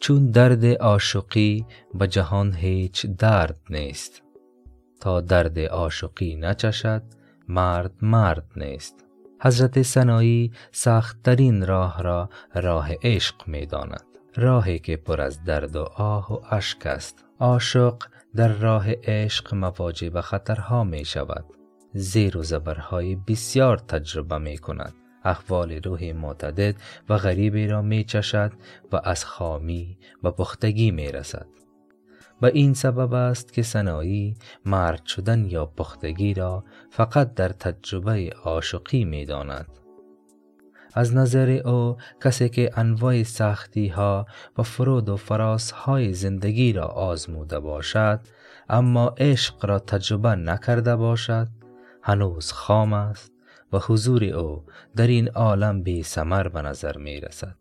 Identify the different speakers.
Speaker 1: چون درد عاشقی به جهان هیچ درد نیست. تا درد عاشقی نچشد مرد مرد نیست. حضرت سنایی سختترین راه را راه عشق می داند راهی که پر از درد و آه و اشک است. عاشق در راه عشق مواجه به خطرها می شود زیر و زبرهای بسیار تجربه می کند احوال روح معتدد و غریبی را می چشد و از خامی و پختگی می رسد به این سبب است که سنایی مرد شدن یا پختگی را فقط در تجربه عاشقی می داند. از نظر او کسی که انواع سختی ها و فرود و فراس های زندگی را آزموده باشد اما عشق را تجربه نکرده باشد هنوز خام است و حضور او در این عالم بی سمر به نظر می رسد.